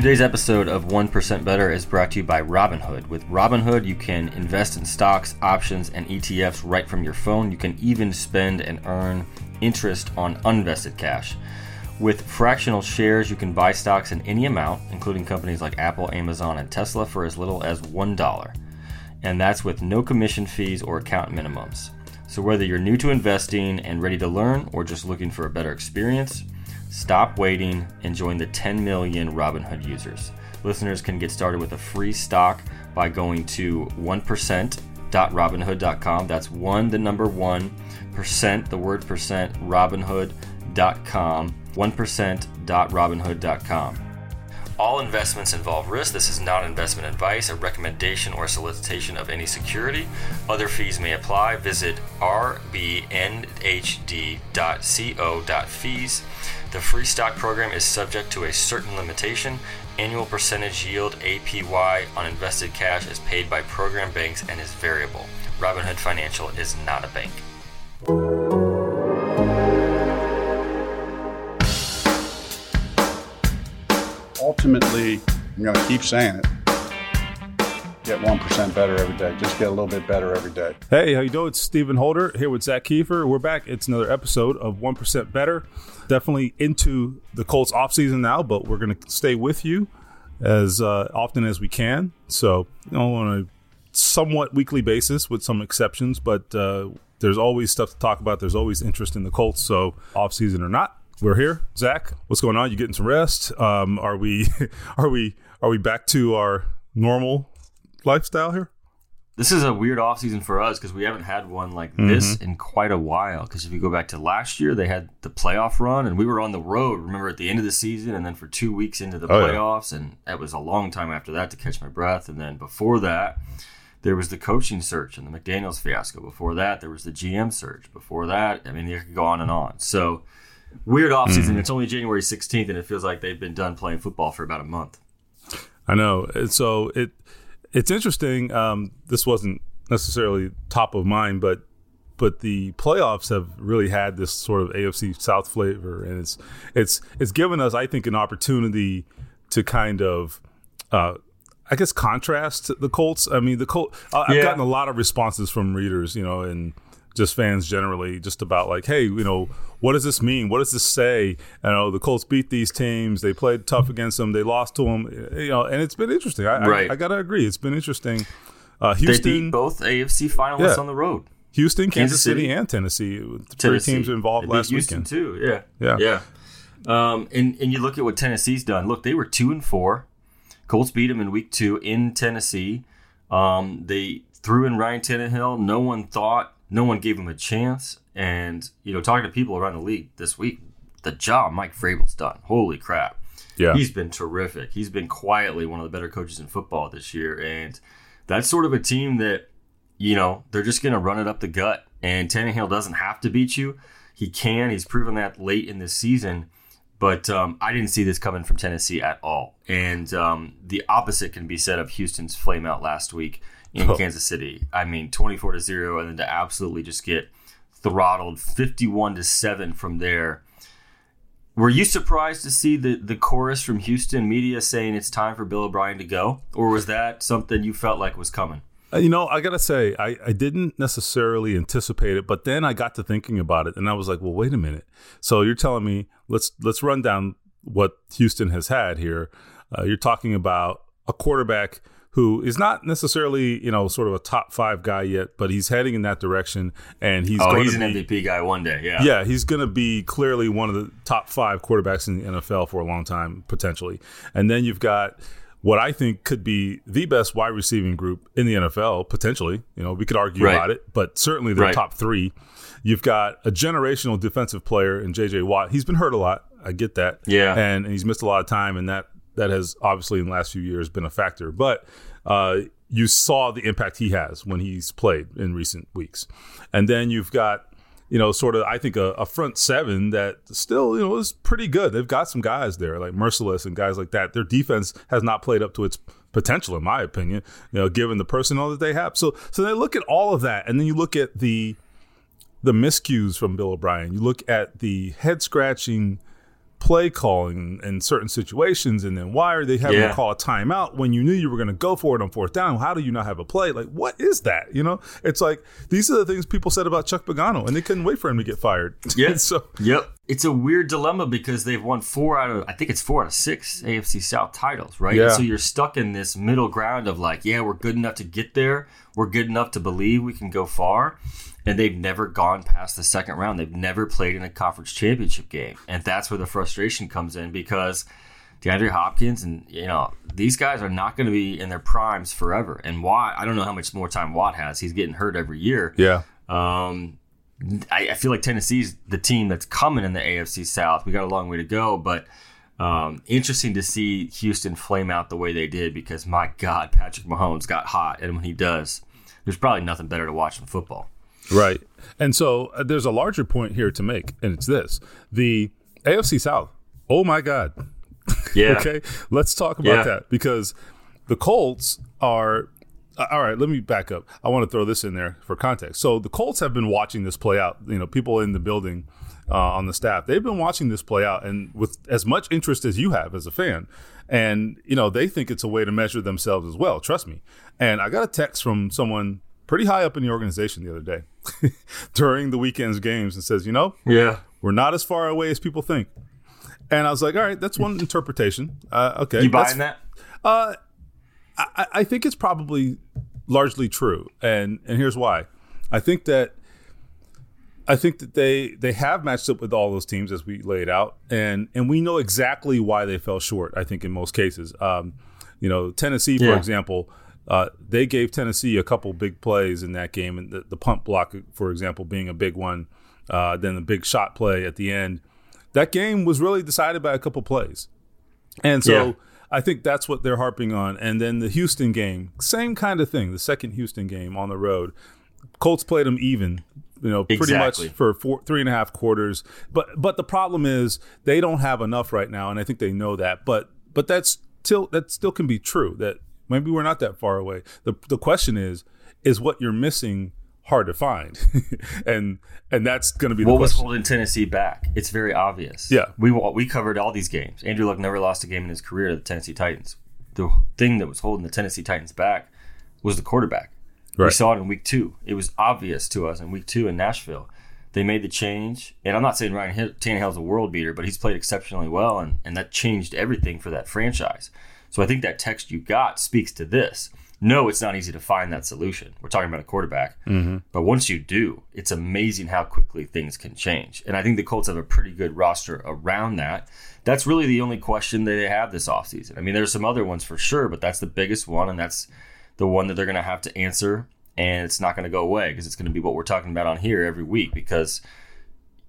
Today's episode of 1% Better is brought to you by Robinhood. With Robinhood, you can invest in stocks, options, and ETFs right from your phone. You can even spend and earn interest on uninvested cash. With fractional shares, you can buy stocks in any amount, including companies like Apple, Amazon, and Tesla, for as little as $1. And that's with no commission fees or account minimums. So, whether you're new to investing and ready to learn, or just looking for a better experience, Stop waiting and join the 10 million Robinhood users. Listeners can get started with a free stock by going to 1%.robinhood.com. That's one, the number one, percent, the word percent, robinhood.com. 1%.robinhood.com. All investments involve risk. This is not investment advice, a recommendation, or solicitation of any security. Other fees may apply. Visit rbnhd.co.fees the free stock program is subject to a certain limitation. Annual percentage yield APY on invested cash is paid by program banks and is variable. Robinhood Financial is not a bank. Ultimately, I'm going to keep saying it. Get 1% better every day. Just get a little bit better every day. Hey, how you doing? It's Stephen Holder here with Zak Keefer. We're back. It's another episode of 1% Better definitely into the Colts offseason now, but we're going to stay with you as uh, often as we can. So, you know, on a somewhat weekly basis with some exceptions, but uh, there's always stuff to talk about. There's always interest in the Colts. So, offseason or not, we're here. Zak, what's going on? You getting some rest? Um, are we are we are we back to our normal lifestyle here? This is a weird off season for us because we haven't had one like mm-hmm. this in quite a while. Because if you go back to last year, they had the playoff run, and we were on the road. Remember at the end of the season, and then for two weeks into the oh, playoffs, yeah. and it was a long time after that to catch my breath. And then before that, there was the coaching search and the McDaniels fiasco. Before that, there was the GM search. Before that, I mean, you could go on and on. So weird offseason. Mm-hmm. It's only January 16th, and it feels like they've been done playing football for about a month. I know. So it it's interesting. Um, this wasn't necessarily top of mind, but but the playoffs have really had this sort of AFC South flavor, and it's it's it's given us, I think, an opportunity to kind of. Uh, I guess contrast the Colts. I mean, the Colts. Uh, I've gotten a lot of responses from readers, you know, and just fans generally, just about like, hey, you know, what does this mean? What does this say? You know, the Colts beat these teams. They played tough against them. They lost to them. You know, and it's been interesting. I, right. I, I gotta agree. It's been interesting. Uh, Houston they beat both AFC finalists yeah. on the road. Houston, Kansas, Kansas City, City, and Tennessee. Three teams involved last Houston weekend too. Yeah, yeah, yeah. Um, and and you look at what Tennessee's done. Look, they were two and four. Colts beat them in week two in Tennessee. Um, they threw in Ryan Tannehill. No one thought, no one gave him a chance. And, you know, talking to people around the league this week, the job Mike Vrabel's done. Holy crap. Yeah. He's been terrific. He's been quietly one of the better coaches in football this year. And that's sort of a team that, you know, they're just going to run it up the gut. And Tannehill doesn't have to beat you. He can. He's proven that late in this season. But um, I didn't see this coming from Tennessee at all. And um, the opposite can be said of Houston's flame out last week in oh. Kansas City. I mean, 24 to 0, and then to absolutely just get – throttled 51 to 7 from there. Were you surprised to see the, the chorus from Houston media saying it's time for Bill O'Brien to go? Or was that something you felt like was coming? Uh, you know, I got to say, I, I didn't necessarily anticipate it, but then I got to thinking about it and I was like, well, wait a minute. So you're telling me, let's let's run down what Houston has had here. Uh, you're talking about a quarterback who is not necessarily you know sort of a top five guy yet, but he's heading in that direction, and he's oh he's an be, MVP guy one day. Yeah, yeah, he's going to be clearly one of the top five quarterbacks in the NFL for a long time potentially. And then you've got what I think could be the best wide receiving group in the NFL potentially. You know, we could argue right. about it, but certainly the right. top three. You've got a generational defensive player in J.J. Watt. He's been hurt a lot. I get that. Yeah, and, and he's missed a lot of time, and that that has obviously in the last few years been a factor. But uh, you saw the impact he has when he's played in recent weeks, and then you've got you know sort of I think a, a front seven that still you know is pretty good. They've got some guys there like Mercilus and guys like that. Their defense has not played up to its potential, in my opinion. You know, given the personnel that they have. So so they look at all of that, and then you look at the the miscues from Bill O'Brien. You look at the head scratching play calling in certain situations, and then why are they having Yeah. to call a timeout when you knew you were going to go for it on fourth down? How do you not have a play? Like, what is that? You know, it's like these are the things people said about Chuck Pagano, and they couldn't wait for him to get fired. Yeah. so Yep. It's a weird dilemma because they've won four out of, I think it's four out of six AFC South titles, right? Yeah. And so you're stuck in this middle ground of like, yeah, we're good enough to get there. We're good enough to believe we can go far. And they've never gone past the second round. They've never played in a conference championship game. And that's where the frustration comes in because DeAndre Hopkins and, you know, these guys are not going to be in their primes forever. And Watt, I don't know how much more time Watt has. He's getting hurt every year. yeah, Um, I, I feel like Tennessee's the team that's coming in the AFC South. We got a long way to go, but um, interesting to see Houston flame out the way they did because my God, Patrick Mahomes got hot, and when he does, there's probably nothing better to watch than football. Right. And so uh, there's a larger point here to make, and it's this: the AFC South. Oh my God. Yeah, Okay, let's talk about Yeah. that because the Colts are. uh, All right, let me back up. I want to throw this in there for context. So the Colts have been watching this play out. You know, people in the building, uh, on the staff, they've been watching this play out, and with as much interest as you have as a fan. And you know, they think it's a way to measure themselves as well. Trust me. And I got a text from someone pretty high up in the organization the other day during the weekend's games, and says, you know, yeah. we're not as far away as people think. And I was like, all right, that's one interpretation. Uh, okay, You buying that? I, I think it's probably largely true, and and here's why. I think that I think that they they have matched up with all those teams as we laid out, and and we know exactly why they fell short. I think in most cases, um, you know, Tennessee, for Yeah. example, uh, they gave Tennessee a couple big plays in that game, and the, the punt block, for example, being a big one. Uh, then the big shot play at the end. That game was really decided by a couple plays. And so Yeah. I think that's what they're harping on. And then the Houston game, same kind of thing. The second Houston game on the road, Colts played them even, you know, pretty Exactly. much for four, three and a half quarters. But but the problem is they don't have enough right now, and I think they know that. But but that's still that still can be true. That maybe we're not that far away. The the question is is what you're missing hard to find, and and that's going to be the What was holding Tennessee back? It's very obvious. Yeah. we we covered all these games. Andrew Luck never lost a game in his career to the Tennessee Titans. The thing that was holding the Tennessee Titans back was the quarterback. We saw it in week two. It was obvious to us in week two in Nashville. They made the change, and I'm not saying Ryan Hill- Tannehill's a world beater, but he's played exceptionally well, and, and that changed everything for that franchise. So I think that text you got speaks to this. No, it's not easy to find that solution. We're talking about a quarterback, mm-hmm. but once you do, it's amazing how quickly things can change. And I think the Colts have a pretty good roster around that. That's really the only question that they have this offseason. I mean, there's some other ones for sure, but that's the biggest one, and that's the one that they're going to have to answer. And it's not going to go away because it's going to be what we're talking about on here every week because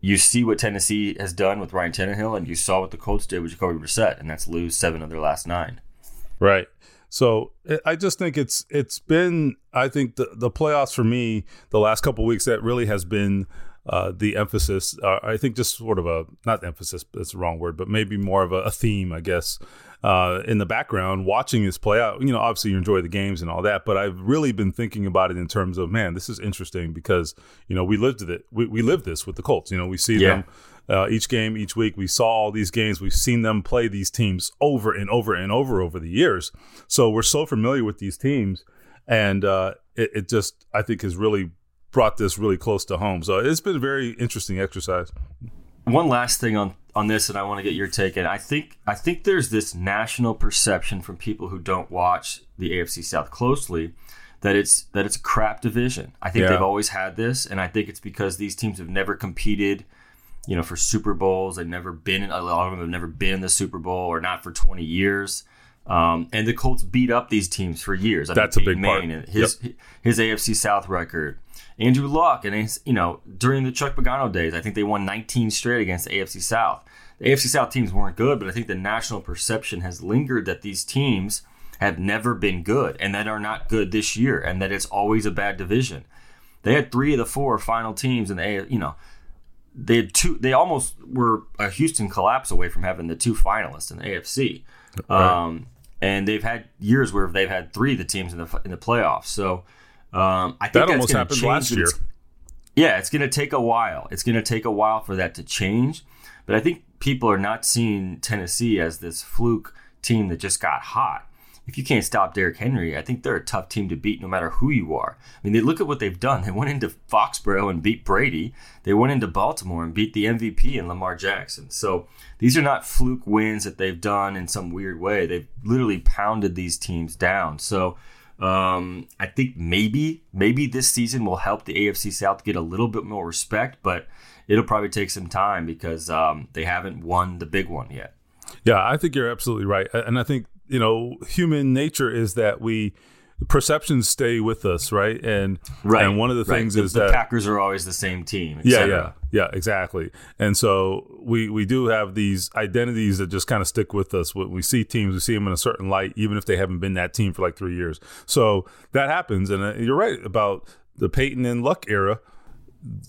you see what Tennessee has done with Ryan Tannehill, and you saw what the Colts did with Jacoby Brissett, and that's lose seven of their last nine. Right. So I- I just think it's it's been I think the the playoffs for me the last couple weeks that really has been uh, the emphasis. Uh, I think just sort of a not emphasis that's the wrong word, but maybe more of a, a theme, I guess, uh, in the background watching this play out. You know, obviously you enjoy the games and all that, but I've really been thinking about it in terms of man, this is interesting because you know we lived it. We we lived this with the Colts. You know, we see Yeah. them uh, each game, each week. We saw all these games. We've seen them play these teams over and over and over over the years. So we're so familiar with these teams, and uh, it, it just I think has really brought this really close to home. So it's been a very interesting exercise. One last thing on on this, and I want to get your take. And I think I think there's this national perception from people who don't watch the AFC South closely that it's that it's a crap division. I think Yeah. they've always had this, and I think it's because these teams have never competed, you know, for Super Bowls. They've never been in a lot of them have never been in the Super Bowl or not for 20 years. Um, and the Colts beat up these teams for years. I That's a big Peyton part. Manning and his his AFC South record. Andrew Luck and his, you know during the Chuck Pagano days, I think they won 19 straight against the AFC South. The AFC South teams weren't good, but I think the national perception has lingered that these teams have never been good and that are not good this year, and that it's always a bad division. They had three of the four final teams in the A. You know, they had two. They almost were a Houston collapse away from having the two finalists in the AFC. Um, and they've had years where they've had three of the teams in the in the playoffs. So um, I think That almost happened change, last year. it's- Yeah, it's going to take a while. It's going to take a while for that to change. But I think people are not seeing Tennessee as this fluke team that just got hot. If you can't stop Derrick Henry, I think they're a tough team to beat no matter who you are. I mean, they look at what they've done. They went into Foxborough and beat Brady. They went into Baltimore and beat the MVP and Lamar Jackson. So these are not fluke wins that they've done in some weird way. They've literally pounded these teams down. So um, I think maybe maybe this season will help the AFC South get a little bit more respect, but it'll probably take some time because um, they haven't won the big one yet. Yeah, I think you're absolutely right, and I think you know human nature is that we perceptions stay with us, right? And right, and one of the right. things the, is the that Packers are always the same team. yeah, yeah, yeah, exactly. And so we we do have these identities that just kind of stick with us. When we see teams, we see them in a certain light, even if they haven't been that team for like three years. So that happens, and uh, you're right about the Peyton and Luck era.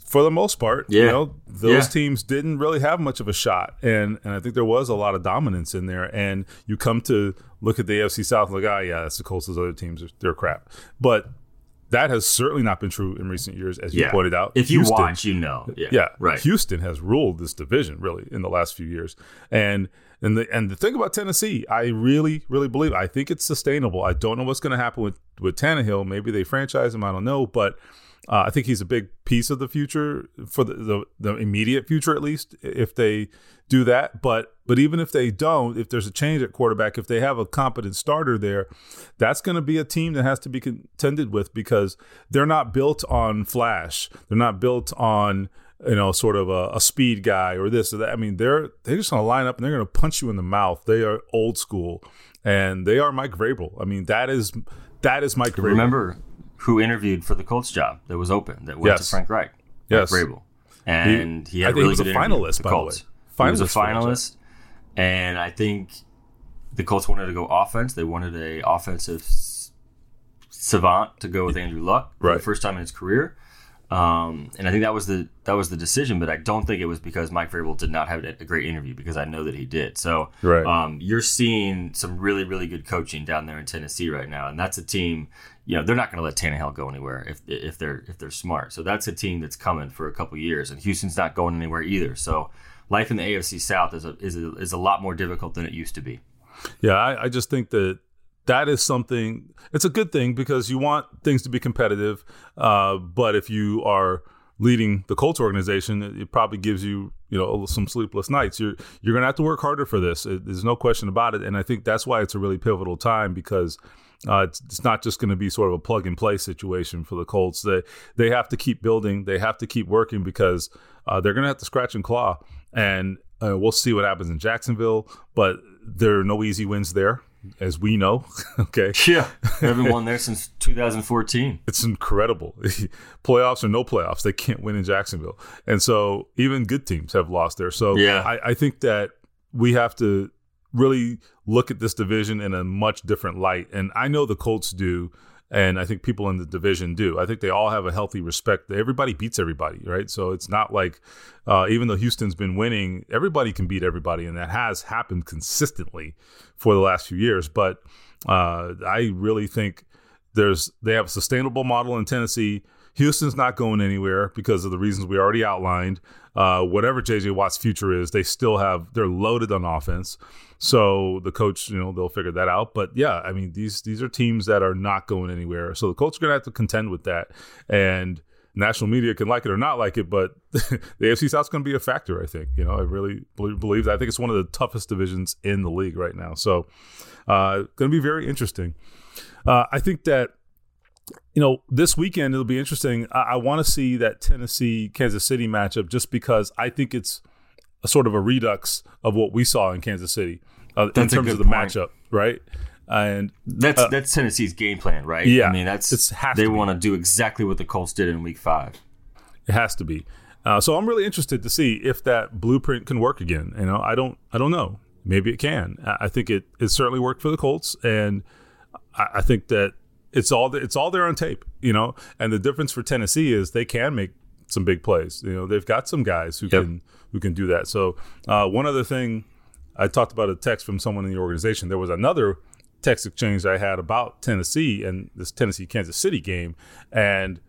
For the most part, you Yeah. know, those Yeah. teams didn't really have much of a shot, and and I think there was a lot of dominance in there. And you come to look at the AFC South, like, ah, yeah, that's the Colts. Those other teams, they're crap. But that has certainly not been true in recent years, as you Yeah. pointed out. If you Houston- watch, you know. Yeah, yeah, right. Houston has ruled this division really in the last few years, and and the and the thing about Tennessee, I really really believe I think it's sustainable. I don't know what's going to happen with with Tannehill. Maybe they franchise him. I don't know, but. Uh, I think he's a big piece of the future for the, the the immediate future, at least if they do that. But but even if they don't, if there's a change at quarterback, if they have a competent starter there, that's going to be a team that has to be contended with because they're not built on flash. They're not built on you know sort of a, a speed guy or this or that. I mean, they're they're just going to line up and they're going to punch you in the mouth. They are old school, and they are Mike Vrabel. I mean, that is that is Mike Vrabel. Remember who interviewed for the Colts job that was open that went Yes. to Frank Reich? Yes. Mike Vrabel. And he, I had think a he was a good with finalist, by the Colts. way. He was a Finalist for that job. finalist, and I think the Colts wanted to go offense. They wanted a offensive savant to go with Andrew Luck for Right. the first time in his career. Um, and I think that was the that was the decision, but I don't think it was because Mike Vrabel did not have a great interview because I know that he did. So Right. um, you're seeing some really really good coaching down there in Tennessee right now, and that's a team. You know they're not going to let Tannehill go anywhere if if they're if they're smart. So that's a team that's coming for a couple years, and Houston's not going anywhere either. So life in the AFC South is a is a, is a lot more difficult than it used to be. Yeah, I, I just think that that is something. It's a good thing because you want things to be competitive. Uh, but if you are leading the Colts organization, it, it probably gives you you know some sleepless nights. You're you're gonna have to work harder for this. It, there's no question about it. And I think that's why it's a really pivotal time because. Uh, it's, it's not just going to be sort of a plug and play situation for the Colts. They they have to keep building. They have to keep working because uh, they're going to have to scratch and claw. And uh, we'll see what happens in Jacksonville. But there are no easy wins there, as we know. okay, Yeah, they haven't won there since 2014. it's incredible. playoffs or no playoffs, they can't win in Jacksonville, and so even good teams have lost there. So Yeah. I, I think that we have to really look at this division in a much different light, and I know the Colts do. And I think people in the division do. I think they all have a healthy respect. Everybody beats everybody, right? So it's not like, uh, even though Houston's been winning, everybody can beat everybody, and that has happened consistently for the last few years. But uh, I really think there's they have a sustainable model in Tennessee. Houston's not going anywhere because of the reasons we already outlined. Uh, whatever JJ Watt's future is, they still have they're loaded on offense. So the coach, you know, they'll figure that out. But yeah, I mean these these are teams that are not going anywhere. So the Colts are going to have to contend with that. And national media can like it or not like it, but the AFC South's going to be a factor. I think. You know, I really believe, that. I think it's one of the toughest divisions in the league right now. So uh, going to be very interesting. Uh, I think that you know this weekend it'll be interesting. I, I want to see that Tennessee Kansas City matchup just because I think it's a sort of a redux of what we saw in Kansas City uh, in terms of the point. matchup, right? And That's that's Tennessee's game plan, right? Uh, yeah, I mean that's they want to do exactly what the Colts did in Week Five. It has to be. Uh, so I'm really interested to see if that blueprint can work again. You know, I don't, I don't know. Maybe it can. I I think it, it certainly worked for the Colts, and I, I think that it's all, it's all there on tape. You know, and the difference for Tennessee is they can make some big plays. You know, they've got some guys who Yep. can who can do that. So uh, one other thing, I talked about a text from someone in the organization. There was another text exchange I had about Tennessee and this Tennessee Kansas City game, and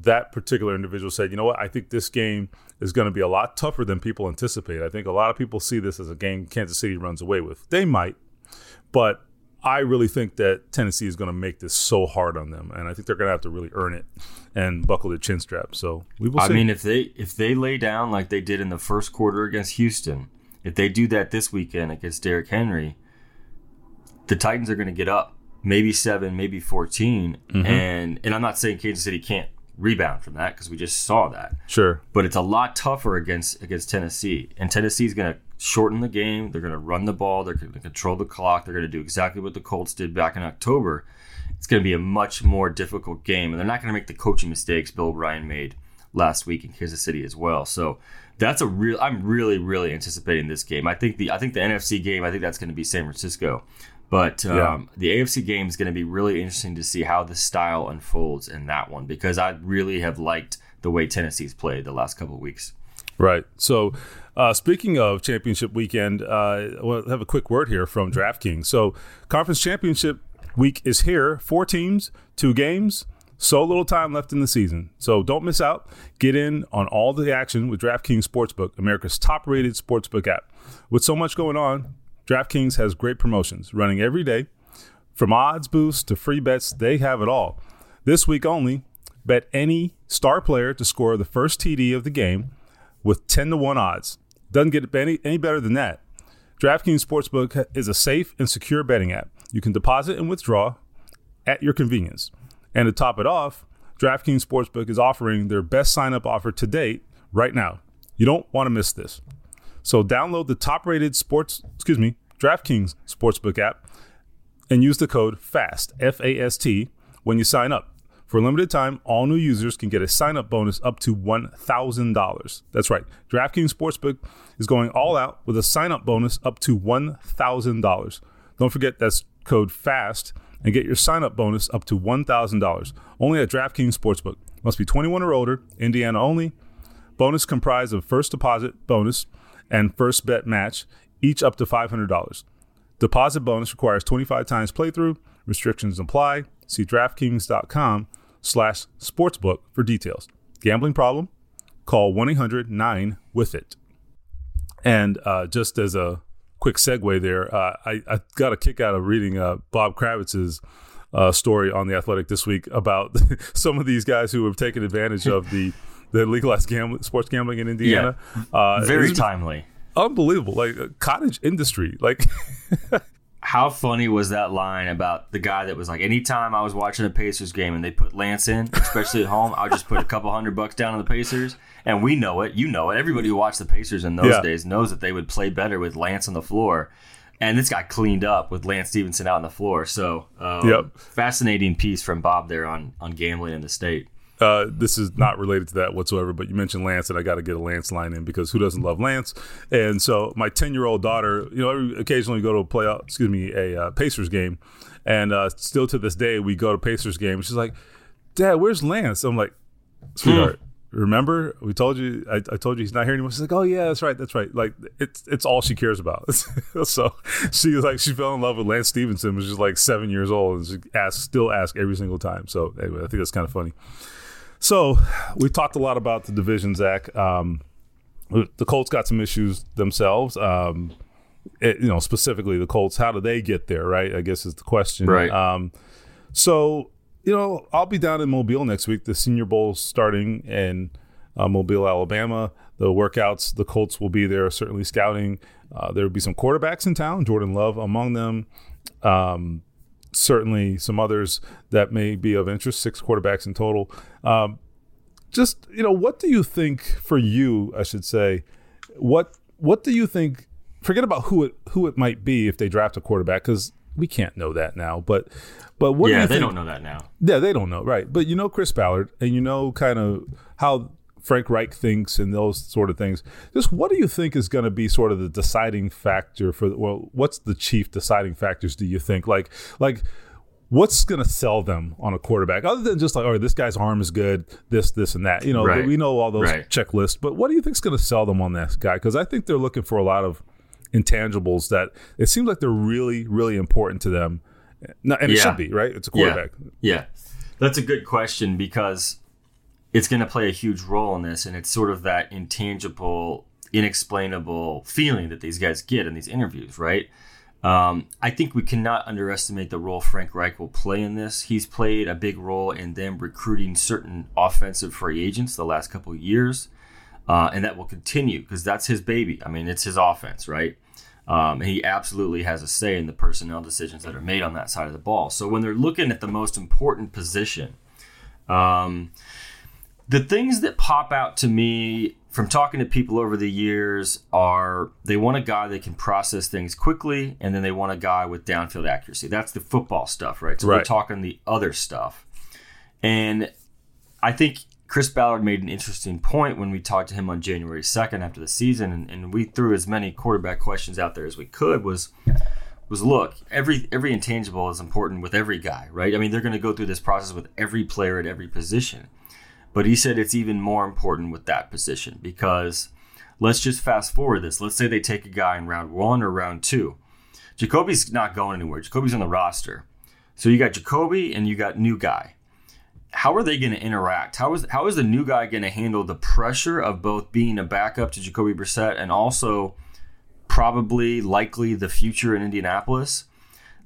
that particular individual said, "You know what? I think this game is going to be a lot tougher than people anticipate. I think a lot of people see this as a game Kansas City runs away with. They might, but I really think that Tennessee is going to make this so hard on them, and I think they're going to have to really earn it and buckle their chin strap. So we will. I see. mean, if they if they lay down like they did in the first quarter against Houston, if they do that this weekend against Derrick Henry, the Titans are going to get up, maybe seven, maybe 14 Mm-hmm. and and I'm not saying Kansas City can't rebound from that because we just saw that, sure, but it's a lot tougher against against Tennessee, and Tennessee's going to shorten the game. They're going to run the ball. They're going to control the clock. They're going to do exactly what the Colts did back in October. It's going to be a much more difficult game, and they're not going to make the coaching mistakes Bill O'Brien made last week in Kansas City as well. So that's a real. I'm really, really anticipating this game. I think the I think the NFC game. I think that's going to be San Francisco, but um, Yeah. the AFC game is going to be really interesting to see how the style unfolds in that one because I really have liked the way Tennessee's played the last couple of weeks. right. So. Uh, speaking of championship weekend, uh, to have a quick word here from DraftKings. So, conference championship week is here. Four teams, two games. So little time left in the season. So don't miss out. Get in on all the action with DraftKings Sportsbook, America's top rated sportsbook app. With so much going on, DraftKings has great promotions running every day. From odds boosts to free bets, they have it all. This week only, bet any star player to score the first TD of the game with 10 to 1 odds. Doesn't get any, any better than that. DraftKings Sportsbook is a safe and secure betting app. You can deposit and withdraw at your convenience. And to top it off, DraftKings Sportsbook is offering their best sign up offer to date right now. You don't want to miss this. So download the top rated sports, excuse me, DraftKings Sportsbook app and use the code FAST, F A S T, when you sign up. For a limited time, all new users can get a sign up bonus up to $1,000. That's right. DraftKings Sportsbook is going all out with a sign up bonus up to $1,000. Don't forget that's code FAST and get your sign up bonus up to $1,000. Only at DraftKings Sportsbook. Must be 21 or older, Indiana only. Bonus comprised of first deposit bonus and first bet match, each up to $500. Deposit bonus requires 25 times playthrough. Restrictions apply. See DraftKings.com slash sportsbook for details. Gambling problem? Call 1-800-9-WITH-IT. And uh, just as a quick segue there, uh, I, I got a kick out of reading uh, Bob Kravitz's uh, story on The Athletic this week about some of these guys who have taken advantage of the, the legalized gambling, sports gambling in Indiana. Uh, Very timely. Unbelievable. Like a cottage industry. Like How funny was that line about the guy that was like, anytime I was watching a Pacers game and they put Lance in, especially at home, I would just put a couple hundred bucks down on the Pacers. And we know it. You know it. Everybody who watched the Pacers in those Yeah. days knows that they would play better with Lance on the floor. And this got cleaned up with Lance Stephenson out on the floor. So, um, Yep. fascinating piece from Bob there on, on gambling in the state. Uh, this is not related to that whatsoever, but you mentioned Lance, and I got to get a Lance line in because who doesn't love Lance? And so my ten year old daughter, you know, every, occasionally we go to a play, excuse me, a uh, Pacers game, and uh, still to this day we go to Pacers games. She's like, "Dad, where's Lance?" I'm like, "Sweetheart." Remember, we told you. I, I told you he's not here anymore. She's like, "Oh yeah, that's right, that's right." Like it's it's all she cares about. so she was like, she fell in love with Lance Stephenson, which is like seven years old, and she asks, still ask every single time. So anyway, I think that's kind of funny. So we talked a lot about the division, Zak. Um, the Colts got some issues themselves. Um, it- you know, specifically the Colts. How do they get there? Right? I guess is the question. Right. Um, so you know, I'll be down in Mobile next week. The Senior Bowl starting in uh, Mobile, Alabama. The workouts, the Colts will be there, certainly scouting. Uh, there will be some quarterbacks in town, Jordan Love among them. Um, certainly some others that may be of interest, six quarterbacks in total. Um, just, you know, what do you think for you, I should say, what what do you think forget about who it who it might be if they draft a quarterback cuz we can't know that now, but but what do yeah, you they think, don't know that now. yeah, they don't know, right? But you know Chris Ballard, and you know kind of how Frank Reich thinks and those sort of things. Just what do you think is going to be sort of the deciding factor for? Well, what's the chief deciding factors? Do you think like like what's going to sell them on a quarterback other than just like, oh, this guy's arm is good, this, this, and that. You know, Right. we know all those Right. checklists, but what do you think is going to sell them on this guy? Because I think they're looking for a lot of intangibles that it seems like they're really, really important to them. And it Yeah. should be right. It's a quarterback. Yeah. That's a good question because it's going to play a huge role in this, and it's sort of that intangible, inexplainable feeling that these guys get in these interviews, right? Um, I think we cannot underestimate the role Frank Reich will play in this. He's played a big role in them recruiting certain offensive free agents the last couple years, uh, and that will continue because that's his baby. I mean, it's his offense, right? Um, he absolutely has a say in the personnel decisions that are made on that side of the ball. So when they're looking at the most important position, um, the things that pop out to me from talking to people over the years are they want a guy that can process things quickly and then they want a guy with downfield accuracy. That's the football stuff, right? So right. we're talking the other stuff. And I think Chris Ballard made an interesting point when we talked to him on January 2nd after the season and, and we threw as many quarterback questions out there as we could was was look, every every intangible is important with every guy, right? I mean, they're going to go through this process with every player at every position. But he said it's even more important with that position because let's just fast forward this. Let's say they take a guy in round one or round two. Jacoby's not going anywhere. Jacoby's on the roster. So you got Jacoby and you got new guy. How are they going to interact? How is how is the new guy going to handle the pressure of both being a backup to Jacoby Brissett and also probably likely the future in Indianapolis?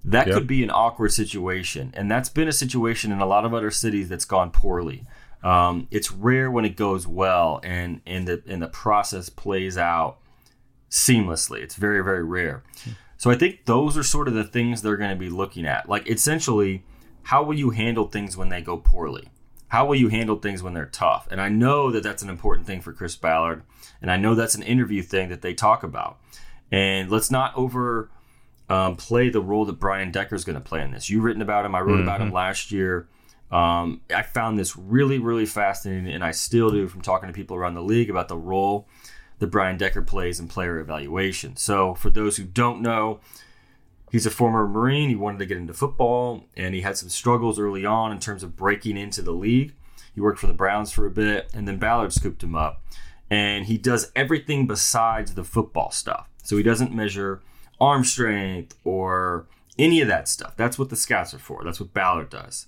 That yep. could be an awkward situation, and that's been a situation in a lot of other cities that's gone poorly. Um, it's rare when it goes well and and the and the process plays out seamlessly. It's very very rare. So I think those are sort of the things they're going to be looking at. Like essentially, how will you handle things when they go poorly? How will you handle things when they're tough? And I know that that's an important thing for Chris Ballard, and I know that's an interview thing that they talk about. And let's not over um, play the role that Brian Decker is going to play in this. You've written about him. I wrote mm-hmm. about him mm-hmm. last year. Um, I found this really, really fascinating, and I still do from talking to people around the league about the role that Brian Decker plays in player evaluation. So, for those who don't know, he's a former Marine. He wanted to get into football, and he had some struggles early on in terms of breaking into the league. He worked for the Browns for a bit, and then Ballard scooped him up. And he does everything besides the football stuff. So, he doesn't measure arm strength or any of that stuff. That's what the scouts are for. That's what Ballard does.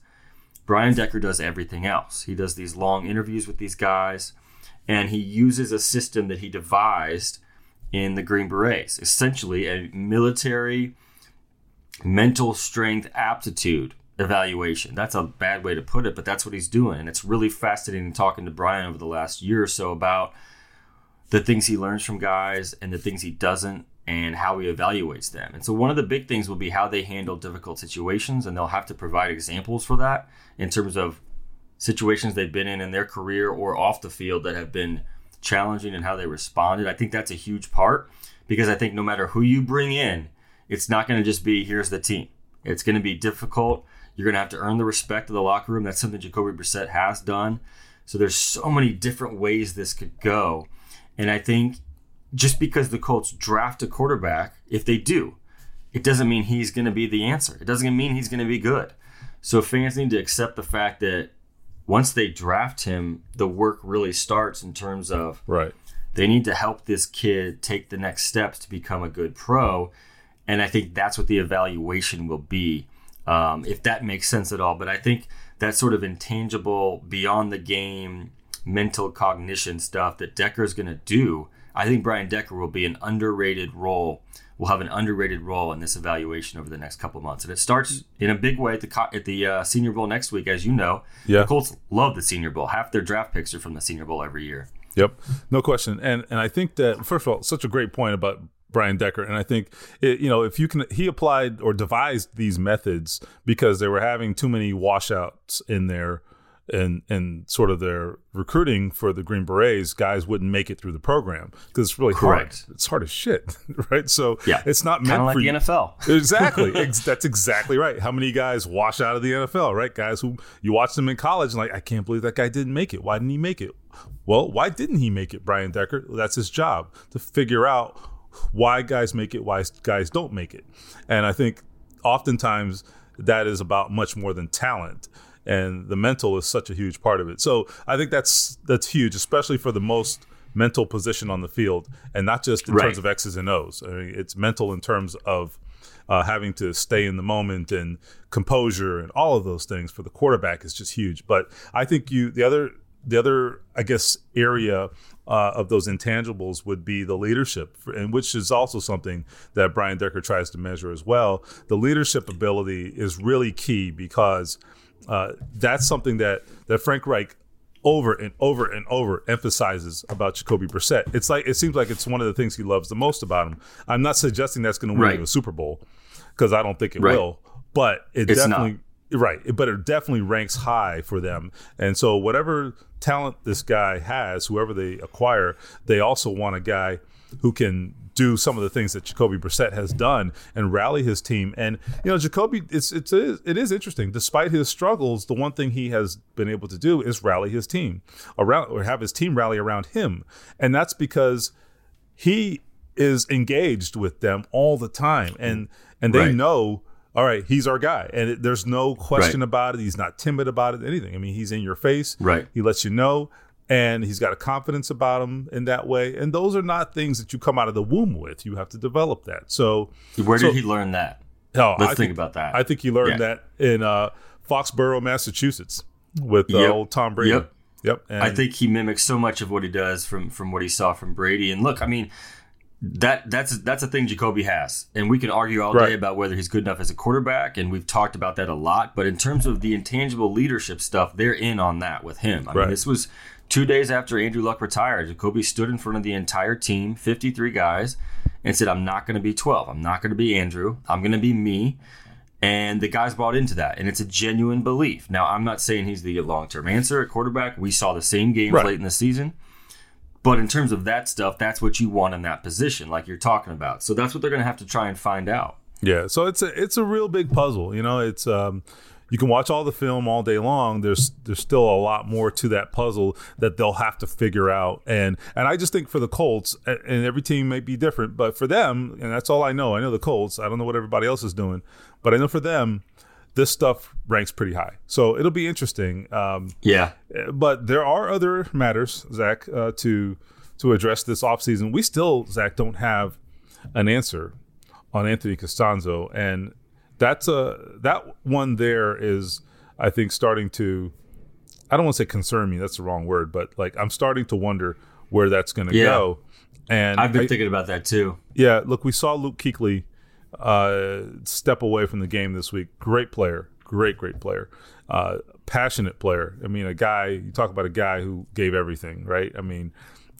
Brian Decker does everything else. He does these long interviews with these guys, and he uses a system that he devised in the Green Berets, essentially a military mental strength aptitude evaluation. That's a bad way to put it, but that's what he's doing. And it's really fascinating talking to Brian over the last year or so about the things he learns from guys and the things he doesn't and how he evaluates them. And so one of the big things will be how they handle difficult situations, and they'll have to provide examples for that in terms of situations they've been in in their career or off the field that have been challenging and how they responded. I think that's a huge part because I think no matter who you bring in, it's not going to just be here's the team. It's going to be difficult. You're going to have to earn the respect of the locker room. That's something Jacoby Brissett has done. So there's so many different ways this could go. And I think just because the Colts draft a quarterback, if they do, it doesn't mean he's going to be the answer. It doesn't mean he's going to be good. So fans need to accept the fact that once they draft him, the work really starts in terms of right. They need to help this kid take the next steps to become a good pro, and I think that's what the evaluation will be, um, if that makes sense at all. But I think that sort of intangible, beyond the game, mental cognition stuff that Decker's going to do I think Brian Decker will be an underrated role. Will have an underrated role in this evaluation over the next couple of months, and it starts in a big way at the at the uh, Senior Bowl next week, as you know. Yeah, the Colts love the Senior Bowl. Half their draft picks are from the Senior Bowl every year. Yep, no question. And and I think that first of all, such a great point about Brian Decker. And I think, it, you know, if you can, he applied or devised these methods because they were having too many washouts in there and and sort of their recruiting for the Green Berets, guys wouldn't make it through the program because it's really Correct. hard. It's hard as shit, right? So yeah, it's not meant for like the NFL. exactly, that's exactly right. How many guys wash out of the NFL, right? Guys who you watch them in college and like, I can't believe that guy didn't make it. Why didn't he make it? Well, why didn't he make it, Brian Decker? That's his job to figure out why guys make it, why guys don't make it, and I think oftentimes that is about much more than talent and the mental is such a huge part of it. So I think that's that's huge, especially for the most mental position on the field, and not just in right. terms of X's and O's. I mean, it's mental in terms of uh, having to stay in the moment and composure and all of those things for the quarterback is just huge. But I think you the other the other, I guess, area uh, of those intangibles would be the leadership, and which is also something that Brian Decker tries to measure as well. The leadership ability is really key because uh, that's something that that Frank Reich over and over and over emphasizes about Jacoby Brissett. It's like it seems like it's one of the things he loves the most about him. I'm not suggesting that's going to win Right. a Super Bowl because I don't think it Right. will, but it It's definitely right. But it definitely ranks high for them. And so whatever talent this guy has, whoever they acquire, they also want a guy who can do some of the things that Jacoby Brissett has done and rally his team. And you know, Jacoby, it's it's it is interesting. Despite his struggles, the one thing he has been able to do is rally his team around, or have his team rally around him, and that's because he is engaged with them all the time, and and they Right. know. All right, he's our guy, and it, there's no question Right. about it. He's not timid about it, anything. I mean, he's in your face. Right. He lets you know, and he's got a confidence about him in that way. And those are not things that you come out of the womb with. You have to develop that. So, Where So- did he learn that? oh, Let's I think about that. I think he learned Yeah. that in uh, Foxborough, Massachusetts, with uh, Yep. old Tom Brady. Yep. Yep. And I think he mimics so much of what he does from from what he saw from Brady. And look, I mean, that that's that's a thing Jacoby has, and we can argue all Right. day about whether he's good enough as a quarterback, and we've talked about that a lot. But in terms of the intangible leadership stuff, they're in on that with him. I Right. mean, this was two days after Andrew Luck retired. Jacoby stood in front of the entire team, fifty three guys, and said, "I'm not going to be twelve. I'm not going to be Andrew. I'm going to be me." And the guys bought into that, and it's a genuine belief. Now, I'm not saying he's the long term answer at quarterback. We saw the same games Right. late in the season. But in terms of that stuff, that's what you want in that position, like you're talking about. So that's what they're going to have to try and find out. Yeah, so it's a it's a real big puzzle. You know, it's um, you can watch all the film all day long. There's there's still a lot more to that puzzle that they'll have to figure out. And and I just think for the Colts, and every team may be different, but for them, and that's all I know. I know the Colts. I don't know what everybody else is doing, but I know for them, this stuff ranks pretty high. So it'll be interesting. Um, Yeah. but there are other matters, Zak, uh, to to address this offseason. We still, Zak, don't have an answer on Anthony Castonzo, and that's a that one there is, I think, starting to. I don't want to say concern me. That's the wrong word, but like I'm starting to wonder where that's going to Yeah. go. And I've been I- thinking about that too. yeah, look, we saw Luke Kuechly uh, step away from the game this week. Great player, great, great player, uh, passionate player. I mean, a guy. You talk about a guy who gave everything, right? I mean,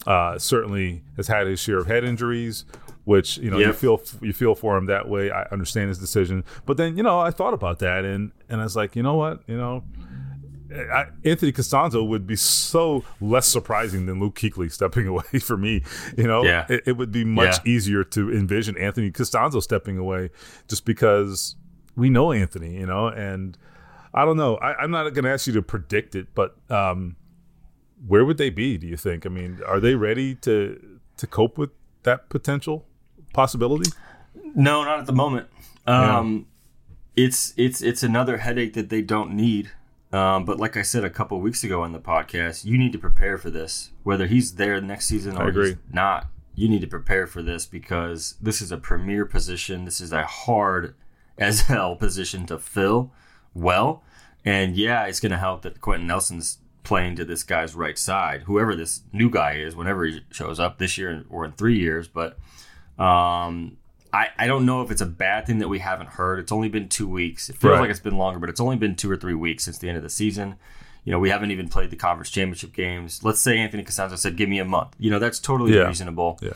uh, certainly has had his share of head injuries, which you know you feel you feel for him that way. I understand his decision, but then you know I thought about that and and I was like, you know what, you know. I, Anthony Castonzo would be so less surprising than Luke Kuechly stepping away for me. You know, Yeah. it, it would be much Yeah. easier to envision Anthony Castonzo stepping away just because we know Anthony, you know, and I don't know. I, I'm not going to ask you to predict it, but um, where would they be? Do you think? I mean, are they ready to to cope with that potential possibility? No, not at the moment. Um, It's it's it's another headache that they don't need. Um, but like I said a couple weeks ago on the podcast, you need to prepare for this. Whether he's there next season or he's not, you need to prepare for this because this is a premier position. This is a hard as hell position to fill well. And yeah, it's going to help that Quenton Nelson's playing to this guy's right side, whoever this new guy is, whenever he shows up this year or in three years. But um, I, I don't know if it's a bad thing that we haven't heard. It's only been two weeks. It feels Right. like it's been longer, but it's only been two or three weeks since the end of the season. You know, we haven't even played the conference championship games. Let's say Anthony Castonzo said, "Give me a month." You know, that's totally Yeah. reasonable. Yeah.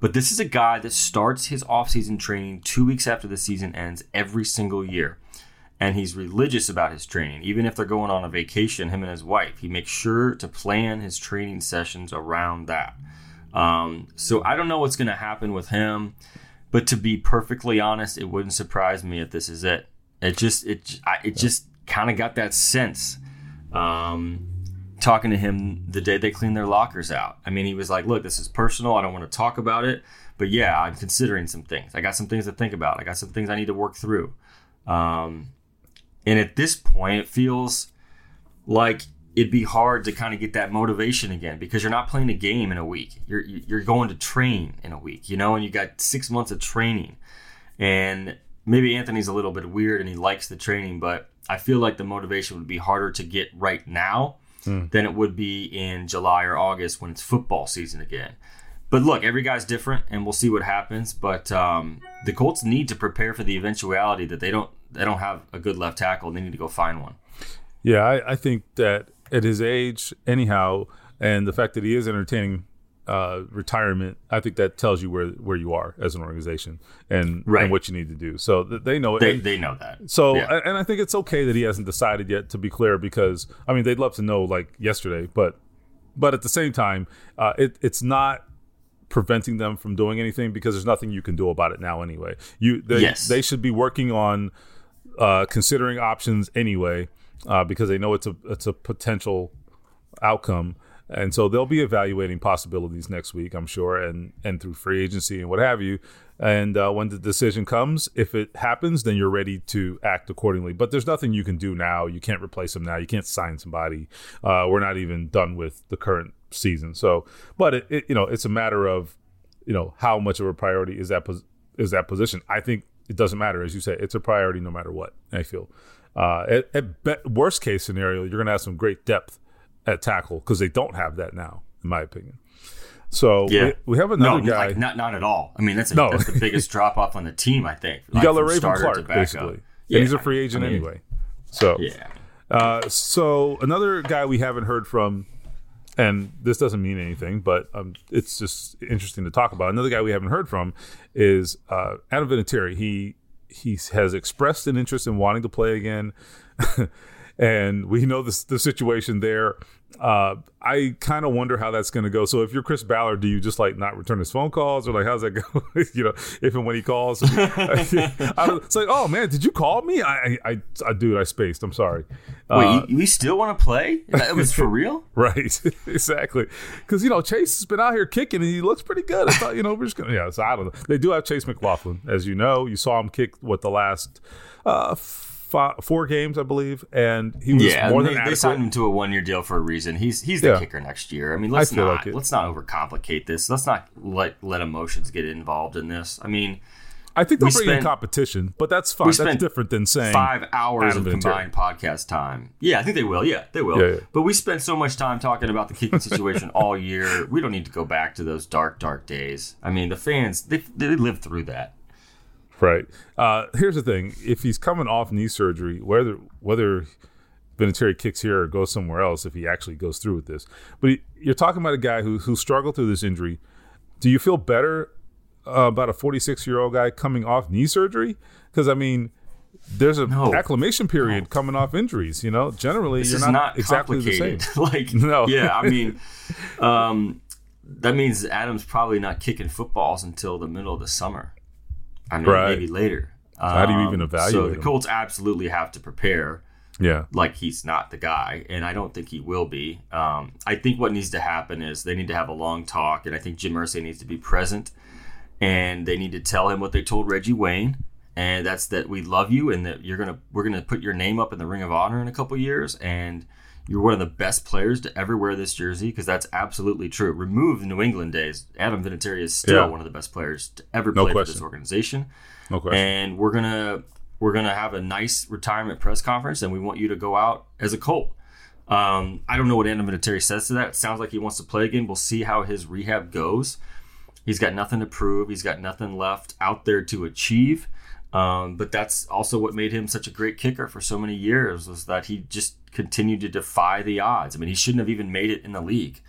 But this is a guy that starts his offseason training two weeks after the season ends every single year. And he's religious about his training. Even if they're going on a vacation, him and his wife, he makes sure to plan his training sessions around that. Um, so I don't know what's going to happen with him. But to be perfectly honest, it wouldn't surprise me if this is it. It just it I, it just kind of got that sense. Um, talking to him the day they cleaned their lockers out. I mean, he was like, "Look, this is personal. I don't want to talk about it, but yeah, I'm considering some things. I got some things to think about. I got some things I need to work through." Um, and at this point, it feels like it'd be hard to kind of get that motivation again because you're not playing a game in a week. You're you're going to train in a week, you know, and you got six months of training. And maybe Anthony's a little bit weird and he likes the training, but I feel like the motivation would be harder to get right now. than it would be in July or August when it's football season again. But look, every guy's different, and we'll see what happens. But um, the Colts need to prepare for the eventuality that they don't they don't have a good left tackle, and they need to go find one. Yeah, I, I think that at his age, anyhow, and the fact that he is entertaining uh, retirement, I think that tells you where where you are as an organization and, Right. and what you need to do. So th- they know. They And- they know that. So, Yeah. and I think it's okay that he hasn't decided yet. To be clear, because I mean, they'd love to know like yesterday, but but at the same time, uh, it, it's not preventing them from doing anything because there's nothing you can do about it now anyway. You they, Yes. they should be working on uh, considering options anyway uh, because they know it's a it's a potential outcome. And so they'll be evaluating possibilities next week, I'm sure, and and through free agency and what have you. And uh, when the decision comes, if it happens, then you're ready to act accordingly. But there's nothing you can do now. You can't replace them now. You can't sign somebody. Uh, we're not even done with the current season. So, but it, it you know it's a matter of you know how much of a priority is that pos- is that position. I think it doesn't matter, as you say, it's a priority no matter what. I feel. Uh, at, at be- worst case scenario, you're going to have some great depth at tackle because they don't have that now, in my opinion. So Yeah. we, we have No, another guy. like, not not at all. I mean, that's a, No. that's the biggest drop off on the team. I think. you got from Le'Raven Clark, basically. Yeah, and he's a free agent I mean, anyway. So Yeah. Uh, so another guy we haven't heard from, and this doesn't mean anything, but um, it's just interesting to talk about. Another guy we haven't heard from is uh, Adam Vinatieri. He he has expressed an interest in wanting to play again, and we know the situation there. Uh, I kind of wonder how that's going to go. So if you're Chris Ballard, do you just like not return his phone calls, or like how's that go? you know, if and when he calls, I it's like, oh man, did you call me? I, I, I, dude, I spaced. I'm sorry. Wait, Uh, you, you still want to play? That was for real? Right, exactly. Because you know Chase has been out here kicking, and he looks pretty good. I thought, you know, we're just gonna. Yeah, so I don't know. They do have Chase McLaughlin, as you know. You saw him kick what the last uh, fi four games, I believe, and he was Yeah, more they, than they adequate. signed him to a one year deal for a reason. He's he's the Yeah. kicker next year. I mean, let's feel not like let's not overcomplicate this. Let's not let let emotions get involved in this. I mean, I think they'll bring in competition, but that's fine. That's spent different than saying five hours of combined podcast time. Yeah, I think they will. Yeah, they will. Yeah, yeah. But we spent so much time talking about the kicking situation all year. We don't need to go back to those dark, dark days. I mean, the fans they they lived through that. Right. Uh, here's the thing: if he's coming off knee surgery, whether whether Vinatieri kicks here or goes somewhere else, if he actually goes through with this, but he, you're talking about a guy who who struggled through this injury. Do you feel better uh, about a 46 year old guy coming off knee surgery? Because I mean, there's a No. acclimation period coming off injuries. You know, generally This you're not, not, exactly the same. complicated. like, No. yeah, I mean, um, that means Adam's probably not kicking footballs until the middle of the summer. I mean, Right. maybe later. How do you even Um, evaluate So the him? Colts absolutely have to prepare Yeah. like he's not the guy, and I don't think he will be. Um, I think what needs to happen is they need to have a long talk, and I think Jim Irsay needs to be present, and they need to tell him what they told Reggie Wayne, and that's that we love you, and that you're gonna we're gonna put your name up in the Ring of Honor in a couple years, and you're one of the best players to ever wear this jersey because that's absolutely true. Remove the New England days, Adam Vinatieri is still Yeah. one of the best players to ever No play for this organization No question. and we're gonna we're gonna have a nice retirement press conference, and we want you to go out as a Colt. Um, I don't know what Adam Vinatieri says to that. It sounds like he wants to play again. We'll see how his rehab goes. He's got nothing to prove. He's got nothing left out there to achieve. Um, but that's also what made him such a great kicker for so many years was that he just continued to defy the odds. I mean, he shouldn't have even made it in the league.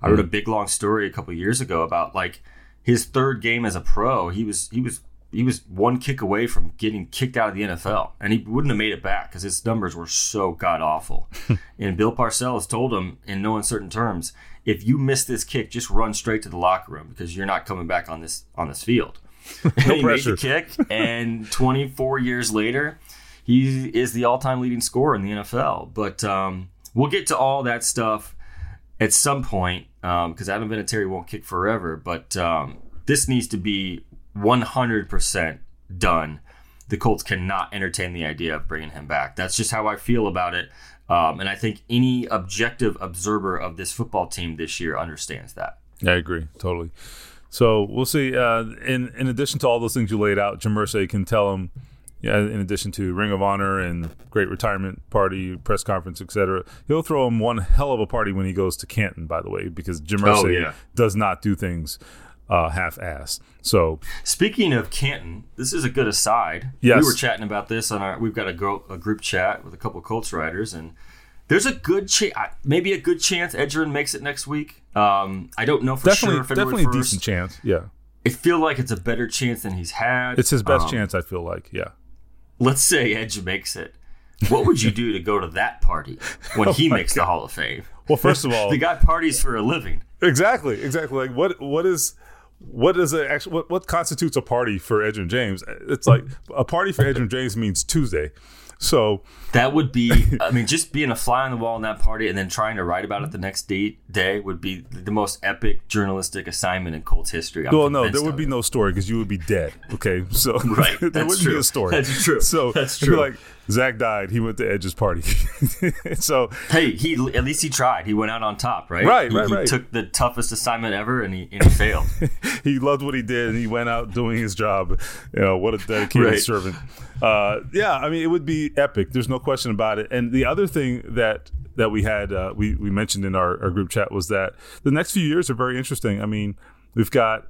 I wrote a big long story a couple years ago about like his third game as a pro. He was he was he was one kick away from getting kicked out of the NFL, and he wouldn't have made it back because his numbers were so god awful. and Bill Parcells told him in no uncertain terms, if you miss this kick, just run straight to the locker room because you're not coming back on this on this field. He pressure. made the kick, and 24 years later, he is the all-time leading scorer in the NFL. But um, we'll get to all that stuff at some point because Adam Vinatieri won't kick forever. But um, this needs to be 100% done. The Colts cannot entertain the idea of bringing him back. That's just how I feel about it. Um, and I think any objective observer of this football team this year understands that. I agree totally. So we'll see. Uh, in in addition to all those things you laid out, Jim Irsay can tell him yeah, in addition to Ring of Honor and great retirement party, press conference, etc. He'll throw him one hell of a party when he goes to Canton, by the way, because Jim Oh, yeah. does not do things uh, half-assed. So Speaking of Canton, this is a good aside. Yes. We were chatting about this on our. We've got a, gro- a group chat with a couple of Colts writers, and there's a good chance, maybe a good chance Edgerrin makes it next week. Um, I don't know for definitely, sure. February definitely a 1st. decent chance. Yeah, I feel like it's a better chance than he's had. it's his best Um, chance. I feel like. Yeah. Let's say Edge makes it. What would you do to go to that party when he makes the Hall of Fame? Well, first of all, The guy parties for a living. Exactly, exactly. Like what what is what is a what, what constitutes a party for Edgerrin James? It's like a party for Edgerrin James means Tuesday. So That would be, I mean, just being a fly on the wall in that party and then trying to write about it the next day, day would be the most epic journalistic assignment in Colts history. I'm well, no, there would be it. no story because you would be dead. Okay, so Right, there that's wouldn't true. be a story. That's true. So That's true. Like Zak died, he went to Edge's party. so Hey, he at least he tried. He went out on top, right? Right, he, right, he took the toughest assignment ever, and he, and he failed. he loved what he did and he went out doing his job. You know, what a dedicated Right. servant. Uh, yeah, I mean, it would be epic. There's no question about it. And the other thing that that we had uh, we we mentioned in our, our group chat was that the next few years are very interesting. I mean, we've got.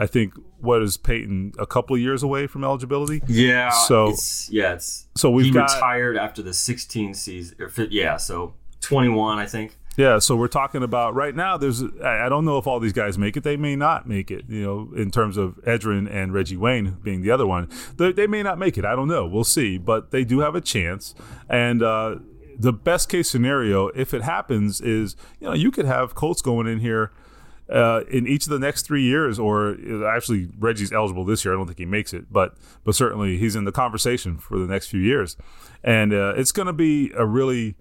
I think what is Peyton a couple of years away from eligibility. Yeah. So- it's, yeah, it's So we've he got retired after the 16 season. Or, yeah, so 21, I think. Yeah, so we're talking about right now. There's I I don't know if all these guys make it. They may not make it. You know, in terms of Edgerrin and Reggie Wayne being the other one, they, they may not make it. I don't know. We'll see. But they do have a chance. And uh, the best case scenario, if it happens, is you know you could have Colts going in here. Uh, in each of the next three years, or uh, actually Reggie's eligible this year. I don't think he makes it, but but certainly he's in the conversation for the next few years, and uh, it's going to be a really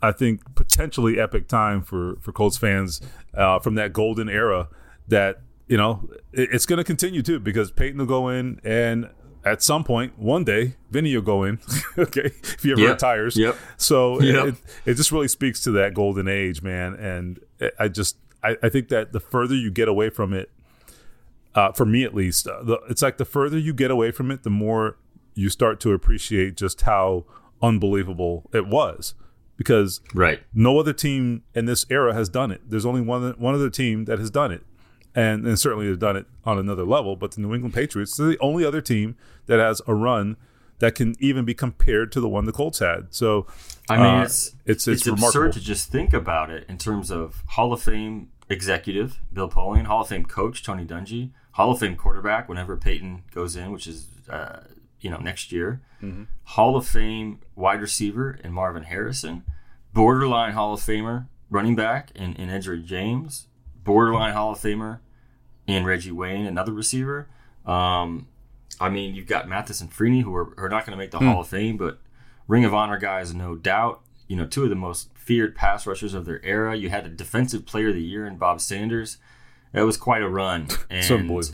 I think potentially epic time for for Colts fans uh, from that golden era. That you know it, it's going to continue too because Peyton will go in and. At some point, one day, Vinny will go in. okay, if he ever Yep. retires. Yep. So Yep. it, it just really speaks to that golden age, man. And I just I, I think that the further you get away from it, uh, for me at least, uh, the, it's like the further you get away from it, the more you start to appreciate just how unbelievable it was. Because Right. no other team in this era has done it. There's only one one other team that has done it, and and certainly has done it on another level. But the New England Patriots are the only other team that has a run that can even be compared to the one the Colts had. So I mean, uh, it's it's it's, it's remarkable. absurd to just think about it in terms of Hall of Fame executive Bill Polian, Hall of Fame coach Tony Dungy, Hall of Fame quarterback whenever Peyton goes in, which is uh, you know next year, Mm-hmm. Hall of Fame wide receiver and Marvin Harrison, borderline Hall of Famer running back in, in Edgerrin James, borderline Hall of Famer in Reggie Wayne, another receiver. Um, I mean, you've got Mathis and Freeney who are, are not going to make the Hmm. Hall of Fame, but Ring of Honor guys, no doubt. You know, two of the most feared pass rushers of their era. You had a Defensive Player of the Year in Bob Sanders. That was quite a run, and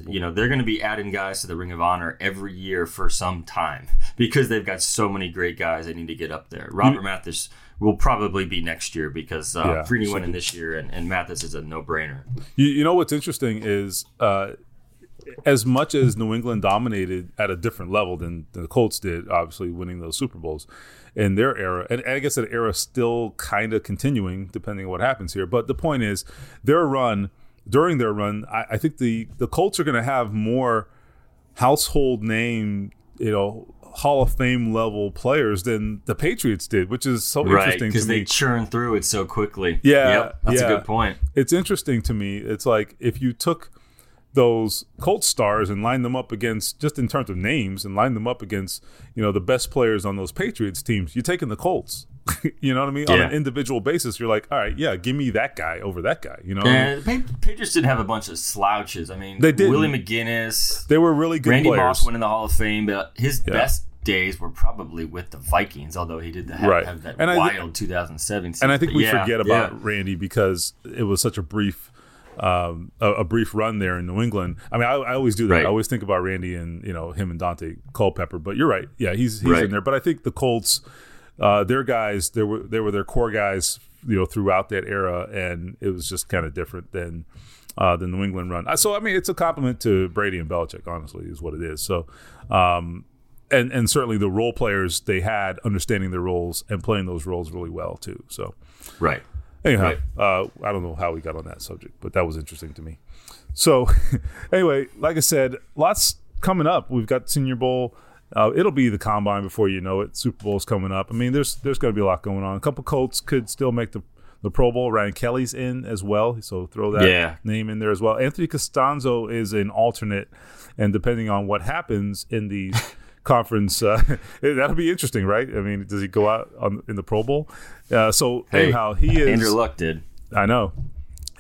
you know they're going to be adding guys to the Ring of Honor every year for some time because they've got so many great guys they need to get up there. Robert Mathis will probably be next year because uh, Yeah, Freeney went in this year, and, and Mathis is a no-brainer. You, you know what's interesting is uh, as much as New England dominated at a different level than the Colts did, obviously winning those Super Bowls in their era, and I guess that era still kind of continuing depending on what happens here. But the point is, their run during their run, I, I think the the Colts are going to have more household name, you know. Hall of Fame level players than the Patriots did, which is so Right, interesting because they churn through it so quickly. Yeah, yep, that's yeah. a good point. it's interesting to me. It's like if you took those Colts stars and line them up against just in terms of names and line them up against you know the best players on those Patriots teams, you're taking the Colts. you know what I mean? On an individual basis, you're like, all right, yeah, give me that guy over that guy. You know, what I mean? The Patriots didn't have a bunch of slouches. I mean, They didn't. Willie McGinest, they were really good Randy players. Moss went in the Hall of Fame, but his Yeah. best days were probably with the Vikings, although he did have, Right. have that And wild 2007 season. and I think we yeah, forget about yeah. Randy because it was such a brief, um, a, a brief run there in New England. I mean, I, I always do that. Right. I always think about Randy and you know him and Daunte Culpepper. But you're right. Yeah, he's he's Right. in there. But I think the Colts, uh, their guys, they were they were their core guys, you know, throughout that era, and it was just kind of different than. Uh, the New England run. Uh, So I mean, it's a compliment to Brady and Belichick. Honestly, is what it is. So, um, and and certainly the role players they had understanding their roles and playing those roles really well too. So right. Anyhow, Right. uh, I don't know how we got on that subject, but that was interesting to me. So, anyway, like I said, lots coming up. We've got Senior Bowl. Uh, it'll be the combine before you know it. Super Bowl's coming up. I mean, there's there's going to be a lot going on. A couple Colts could still make the the Pro Bowl. Ryan Kelly's in as well, so throw that Yeah. name in there as well. Anthony Castonzo is an alternate, and depending on what happens in the conference, uh, that'll be interesting, right? I mean, does he go out on, in the Pro Bowl? Uh, so Hey, anyhow, he is. Andrew Luck did. I know.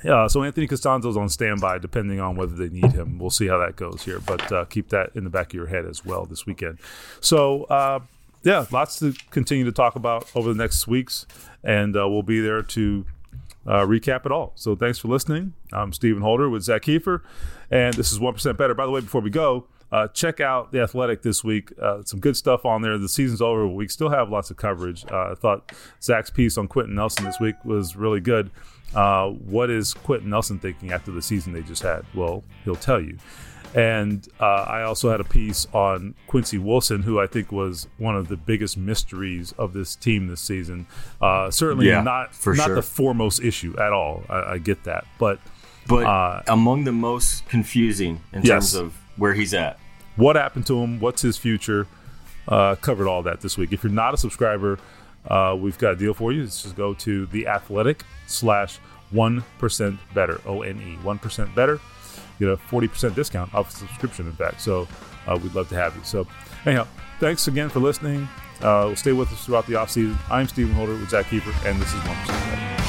Uh, so Anthony Castonzo's on standby, depending on whether they need him. We'll see how that goes here, but uh, keep that in the back of your head as well this weekend. So uh, yeah, lots to continue to talk about over the next weeks, and uh, we'll be there to uh, recap it all. So thanks for listening. I'm Stephen Holder with Zak Keefer, and this is One Percent Better. By the way, before we go. Uh, check out the Athletic this week. Uh, some good stuff on there. The season's over. but We still have lots of coverage. Uh, I thought Zak's piece on Quenton Nelson this week was really good. Uh, what is Quenton Nelson thinking after the season they just had? Well, he'll tell you. And uh, I also had a piece on Quincy Wilson, who I think was one of the biggest mysteries of this team this season. Uh, certainly Yeah, not for not sure. the foremost issue at all. I, I get that, but But Uh, among the most confusing in Yes. terms of where he's at. What happened to him? What's his future? Uh, covered all that this week. If you're not a subscriber, uh, we've got a deal for you. Just go to the Athletic slash one percent better. O N E one percent better. Get a forty percent discount off subscription. In fact, so uh, we'd love to have you. So anyhow, thanks again for listening. Uh, stay with us throughout the off season. I'm Stephen Holder with Zak Keefer, and this is one percent better.